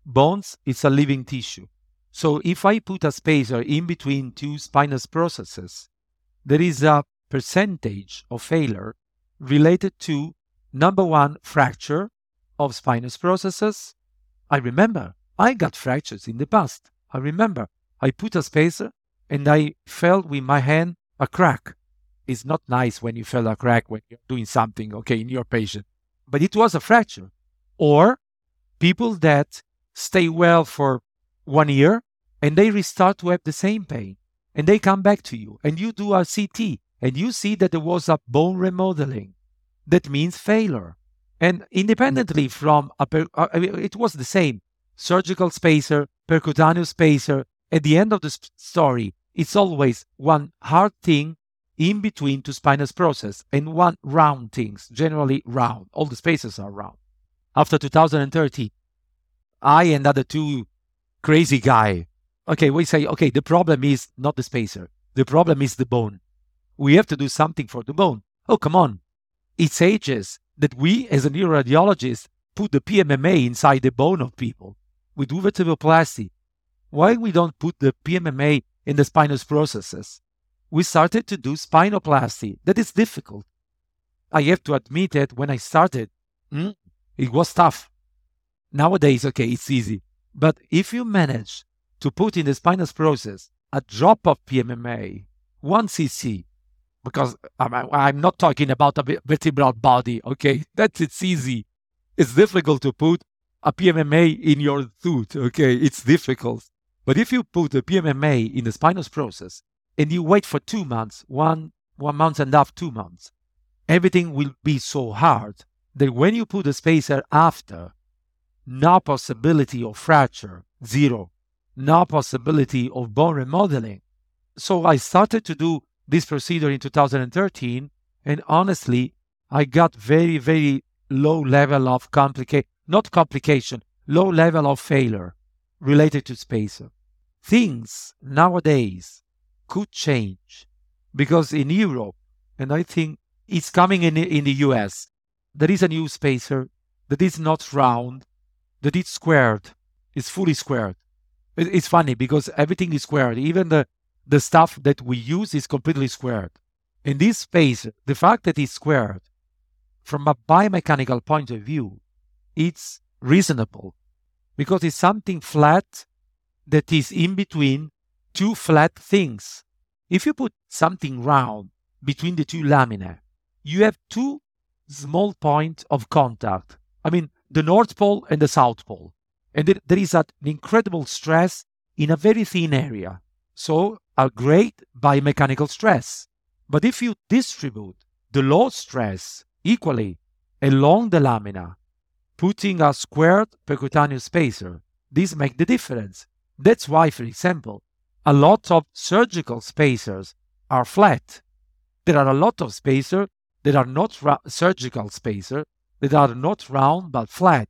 Bones is a living tissue. So if I put a spacer in between two spinous processes, there is a percentage of failure related to number one, fracture of spinous processes. I remember I got fractures in the past. I remember I put a spacer and I felt with my hand a crack. It's not nice when you feel a crack when you're doing something, okay, in your patient. But it was a fracture. Or people that stay well for one year and they restart to have the same pain and they come back to you and you do a CT and you see that there was a bone remodeling. That means failure. And independently from a, per, uh, it was the same surgical spacer, percutaneous spacer. At the end of the story, it's always one hard thing in between two spinous process and one round things, generally round. All the spaces are round. After 2030, I and other two crazy guy, okay, we say, okay, the problem is not the spacer. The problem is the bone. We have to do something for the bone. Oh, come on. It's ages that we, as a neuroradiologist, put the PMMA inside the bone of people. We do vertebroplasty. Why we don't put the PMMA in the spinous processes? We started to do spinoplasty. That is difficult. I have to admit that when I started, mm, it was tough. Nowadays, okay, it's easy. But if you manage to put in the spinous process a drop of PMMA, 1 cc, because I'm, not talking about a vertebral body, okay? That's it's easy. It's difficult to put a PMMA in your tooth, okay? It's difficult. But if you put the PMMA in the spinous process and you wait for two months, one, one month and a half, two months, everything will be so hard that when you put the spacer after, no possibility of fracture, zero, no possibility of bone remodeling. So I started to do this procedure in 2013, and honestly, I got very, very low level of complication, not complication, low level of failure related to spacer. Things nowadays could change because in Europe, and I think it's coming in, in the US, there is a new spacer that is not round, that is squared, it's fully squared. It's funny because everything is squared, even the the stuff that we use is completely squared. In this space, the fact that it's squared, from a biomechanical point of view, it's reasonable because it's something flat that is in between two flat things. If you put something round between the two lamina, you have two small points of contact. I mean, the North Pole and the South Pole. And there is an incredible stress in a very thin area. So a great biomechanical stress. But if you distribute the load stress equally along the lamina, putting a squared percutaneous spacer, this makes the difference. That's why, for example, a lot of surgical spacers are flat. There are a lot of spacers that are not ra- surgical spacer that are not round but flat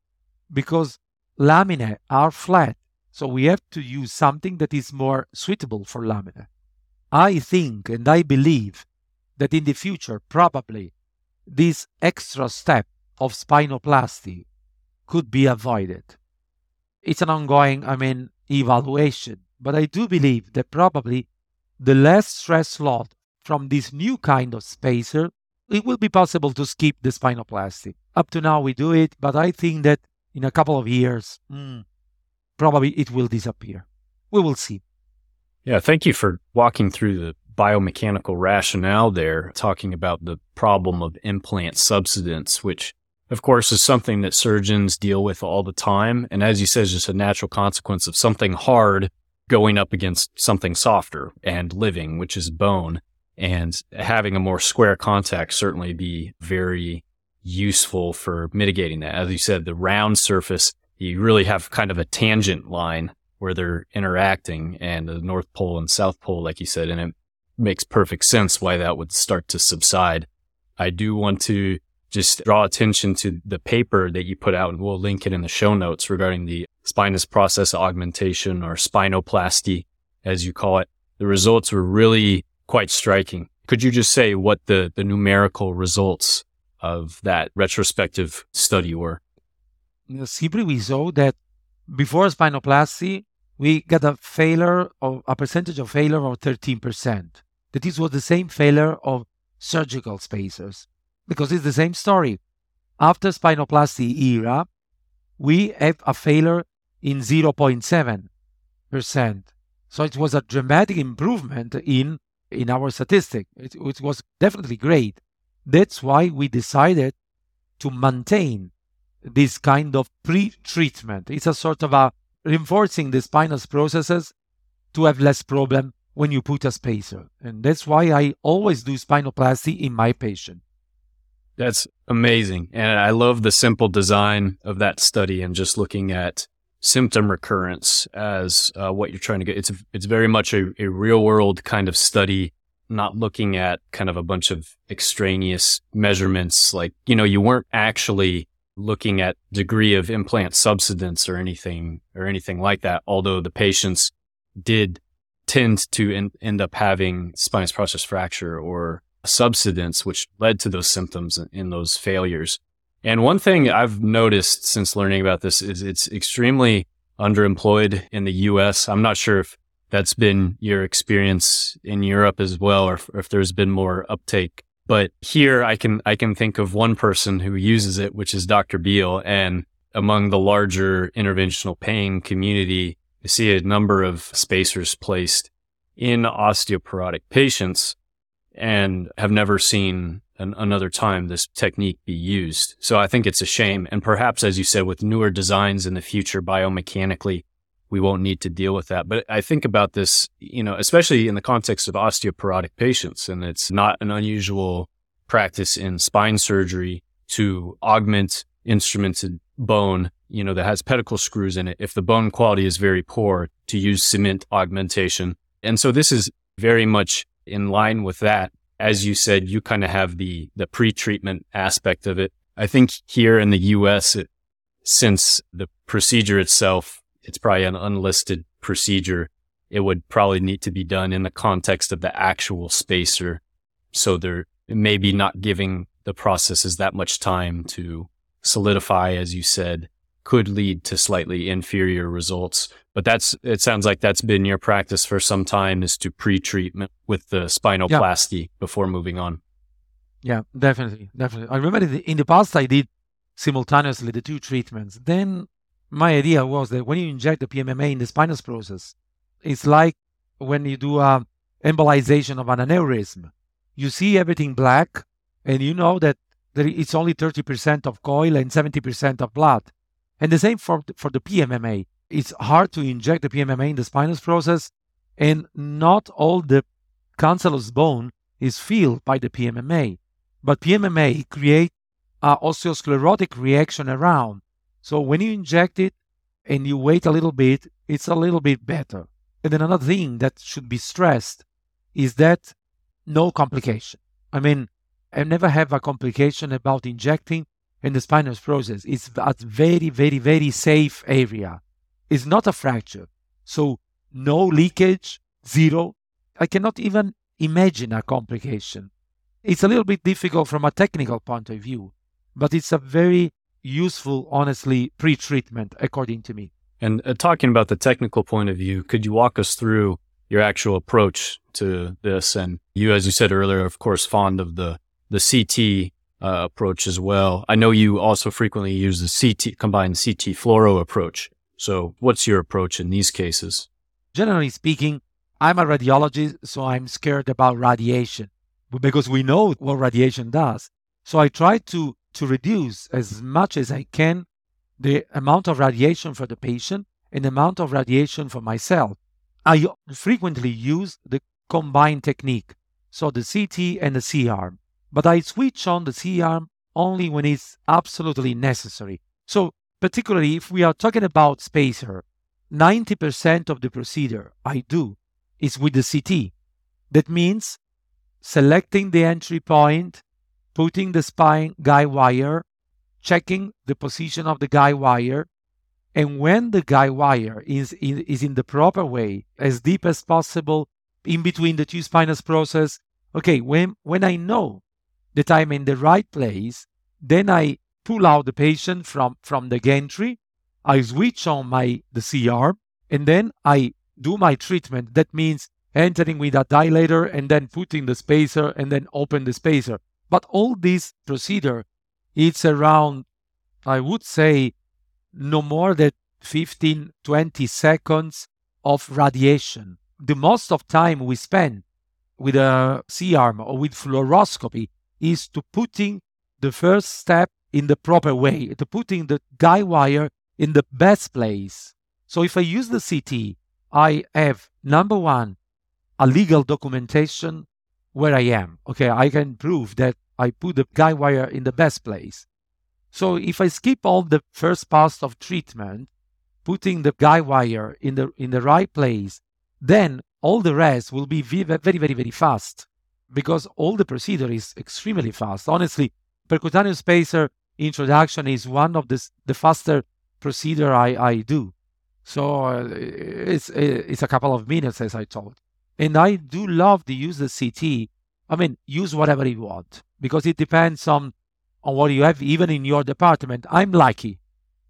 because laminae are flat. So we have to use something that is more suitable for lamina. I think and I believe that in the future, probably this extra step of spinoplasty could be avoided. It's an ongoing, I mean, evaluation, but I do believe that probably the less stress load from this new kind of spacer, it will be possible to skip the spinoplasty. Up to now, we do it, but I think that in a couple of years, mm, probably it will disappear. We will see. Yeah, thank you for walking through the biomechanical rationale there, talking about the problem of implant subsidence, which of course is something that surgeons deal with all the time. And as you said, is just a natural consequence of something hard going up against something softer and living, which is bone. And having a more square contact certainly be very useful for mitigating that. As you said, the round surface, you really have kind of a tangent line where they're interacting and the North Pole and South Pole, like you said, and it makes perfect sense why that would start to subside. I do want to just draw attention to the paper that you put out, and we'll link it in the show notes regarding the spinous process augmentation or spinoplasty, as you call it. The results were really quite striking. Could you just say what the, the numerical results of that retrospective study were? Simply, we saw that before spinoplasty, we got a failure of a percentage of failure of 13%. That this was the same failure of surgical spacers because it's the same story. After spinoplasty era, we have a failure in 0.7%. So it was a dramatic improvement in in our statistic. It, it was definitely great. That's why we decided to maintain this kind of pre-treatment. It's a sort of a reinforcing the spinous processes to have less problem when you put a spacer. And that's why I always do spinoplasty in my patient. That's amazing. And I love the simple design of that study and just looking at symptom recurrence as uh, what you're trying to get. It's, it's very much a, a real world kind of study, not looking at kind of a bunch of extraneous measurements. Like, you know, you weren't actually looking at degree of implant subsidence or anything or anything like that. Although the patients did tend to end up having spinous process fracture or subsidence, which led to those symptoms in those failures. And one thing I've noticed since learning about this is it's extremely underemployed in the US. I'm not sure if that's been your experience in Europe as well, or if, or if there's been more uptake but here I can, I can think of one person who uses it, which is Dr. Beall. And among the larger interventional pain community, you see a number of spacers placed in osteoporotic patients and have never seen an, another time this technique be used. So I think it's a shame. And perhaps, as you said, with newer designs in the future, biomechanically, we won't need to deal with that. But I think about this, you know, especially in the context of osteoporotic patients, and it's not an unusual practice in spine surgery to augment instrumented bone, you know, that has pedicle screws in it. If the bone quality is very poor, to use cement augmentation. And so this is very much in line with that. As you said, you kind of have the, the pre-treatment aspect of it. I think here in the US, it, since the procedure itself it's probably an unlisted procedure. It would probably need to be done in the context of the actual spacer. So they're maybe not giving the processes that much time to solidify, as you said, could lead to slightly inferior results. But that's, it sounds like that's been your practice for some time is to pre-treatment with the spinoplasty yeah. before moving on. Yeah, definitely. Definitely. I remember in the past I did simultaneously the two treatments. Then my idea was that when you inject the PMMA in the spinous process, it's like when you do a embolization of an aneurysm. You see everything black, and you know that it's only 30% of coil and 70% of blood. And the same for, for the PMMA. It's hard to inject the PMMA in the spinous process, and not all the cancellous bone is filled by the PMMA. But PMMA create a osteosclerotic reaction around so when you inject it and you wait a little bit, it's a little bit better. And then another thing that should be stressed is that no complication. I mean, I never have a complication about injecting in the spinous process. It's a very, very, very safe area. It's not a fracture. So no leakage, zero. I cannot even imagine a complication. It's a little bit difficult from a technical point of view, but it's a very useful, honestly, pre treatment, according to me. And uh, talking about the technical point of view, could you walk us through your actual approach to this? And you, as you said earlier, of course, fond of the, the CT uh, approach as well. I know you also frequently use the CT, combined CT fluoro approach. So what's your approach in these cases? Generally speaking, I'm a radiologist, so I'm scared about radiation because we know what radiation does. So I try to, to reduce as much as I can the amount of radiation for the patient and the amount of radiation for myself. I frequently use the combined technique, so the CT and the C arm, but I switch on the C arm only when it's absolutely necessary. So, particularly if we are talking about spacer, 90% of the procedure I do is with the CT. That means selecting the entry point, putting the spine guide wire, checking the position of the guide wire, and when the guide wire is in, is in the proper way, as deep as possible, in between the two spinous process, okay, when, when I know that I'm in the right place, then I pull out the patient from, from the gantry, I switch on my the C arm, and then I do my treatment. That means entering with a dilator and then putting the spacer and then open the spacer. But all this procedure, it's around, I would say, no more than 15, 20 seconds of radiation. The most of time we spend with a C-arm or with fluoroscopy is to putting the first step in the proper way, to putting the guide wire in the best place. So if I use the CT, I have number one, a legal documentation where I am. Okay, I can prove that I put the guy wire in the best place. So if I skip all the first pass of treatment, putting the guy wire in the in the right place, then all the rest will be very very, very fast because all the procedure is extremely fast. Honestly, percutaneous spacer introduction is one of the the faster procedure I, I do. So uh, it's it's a couple of minutes as I told. And I do love to use the CT. I mean, use whatever you want because it depends on on what you have, even in your department. I'm lucky,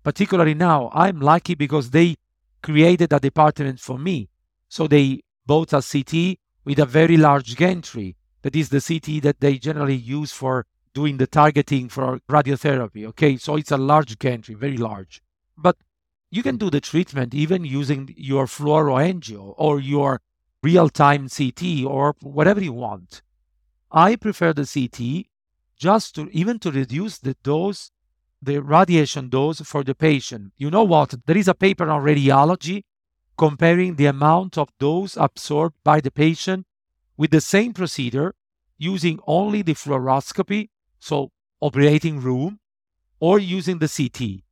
particularly now. I'm lucky because they created a department for me. So they bought a CT with a very large gantry. That is the CT that they generally use for doing the targeting for radiotherapy. Okay, so it's a large gantry, very large. But you can do the treatment even using your fluoroangio or your real time CT or whatever you want. I prefer the CT just to even to reduce the dose, the radiation dose for the patient. You know what? There is a paper on radiology comparing the amount of dose absorbed by the patient with the same procedure using only the fluoroscopy, so operating room, or using the CT.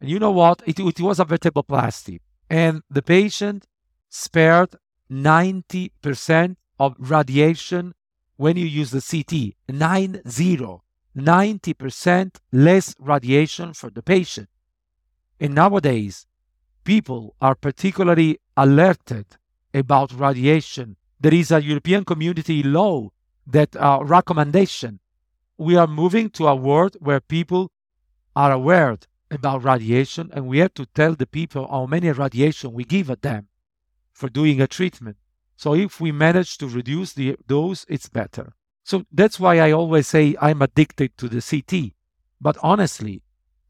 And you know what? It, it was a vertebroplasty. And the patient spared 90% of radiation when you use the CT. 9 0. 90% less radiation for the patient. And nowadays, people are particularly alerted about radiation. There is a European community law that uh, recommendation. We are moving to a world where people are aware about radiation, and we have to tell the people how many radiation we give at them for doing a treatment. So if we manage to reduce the dose, it's better. So that's why I always say I'm addicted to the CT. But honestly,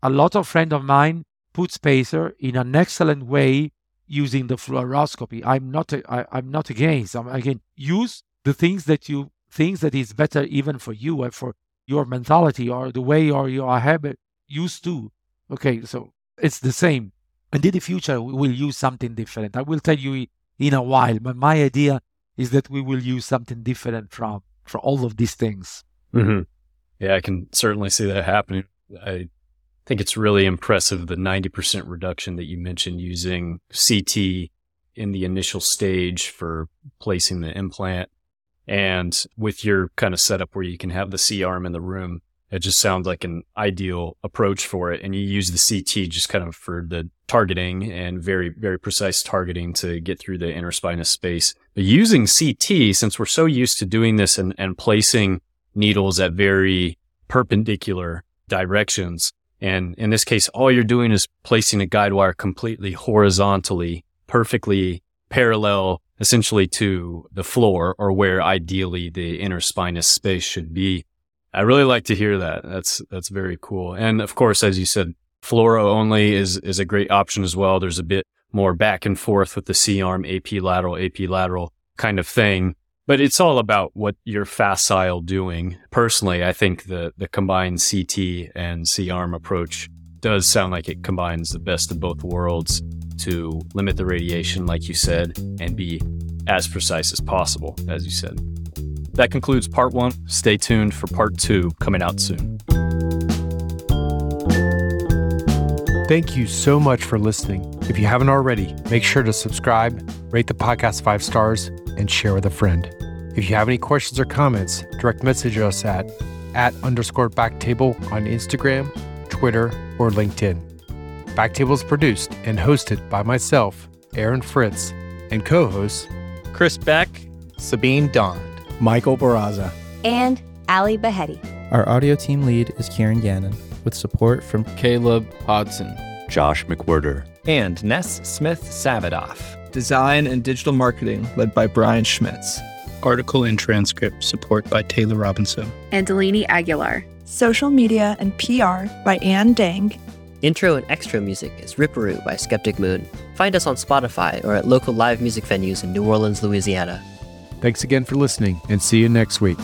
a lot of friends of mine put spacer in an excellent way using the fluoroscopy. I'm not I, I'm not against. I'm again use the things that you things that is better even for you and for your mentality or the way or your habit used to. Okay, so it's the same. And in the future, we will use something different. I will tell you in a while, but my idea is that we will use something different from for all of these things. Mm-hmm. Yeah, I can certainly see that happening. I think it's really impressive the 90% reduction that you mentioned using CT in the initial stage for placing the implant. And with your kind of setup where you can have the C arm in the room It just sounds like an ideal approach for it. And you use the CT just kind of for the targeting and very, very precise targeting to get through the interspinous space. But using CT, since we're so used to doing this and, and placing needles at very perpendicular directions, and in this case, all you're doing is placing a guide wire completely horizontally, perfectly parallel essentially to the floor or where ideally the interspinous space should be. I really like to hear that. That's that's very cool. And of course, as you said, fluoro only is is a great option as well. There's a bit more back and forth with the C arm, AP lateral, AP lateral kind of thing. But it's all about what you're facile doing. Personally, I think the the combined CT and C arm approach does sound like it combines the best of both worlds to limit the radiation, like you said, and be as precise as possible, as you said. That concludes part one. Stay tuned for part two coming out soon. Thank you so much for listening. If you haven't already, make sure to subscribe, rate the podcast five stars, and share with a friend. If you have any questions or comments, direct message us at at underscore backtable on Instagram, Twitter, or LinkedIn. Backtable is produced and hosted by myself, Aaron Fritts, and co-hosts Chris Beck, Sabeen Dhand, Michael Barraza, and Ali Baheti. Our audio team lead is Kieran Gannon, with support from Caleb Hodson, Josh McWhirter, and Ness Smith Savadoff. Design and digital marketing led by Brian Schmitz. Article and transcript support by Taylor Robinson. And Delaney Aguilar. Social media and PR by Ann Dang. Intro and extra music is Ripperoo by Skeptic Moon. Find us on Spotify or at local live music venues in New Orleans, Louisiana. Thanks again for listening and see you next week.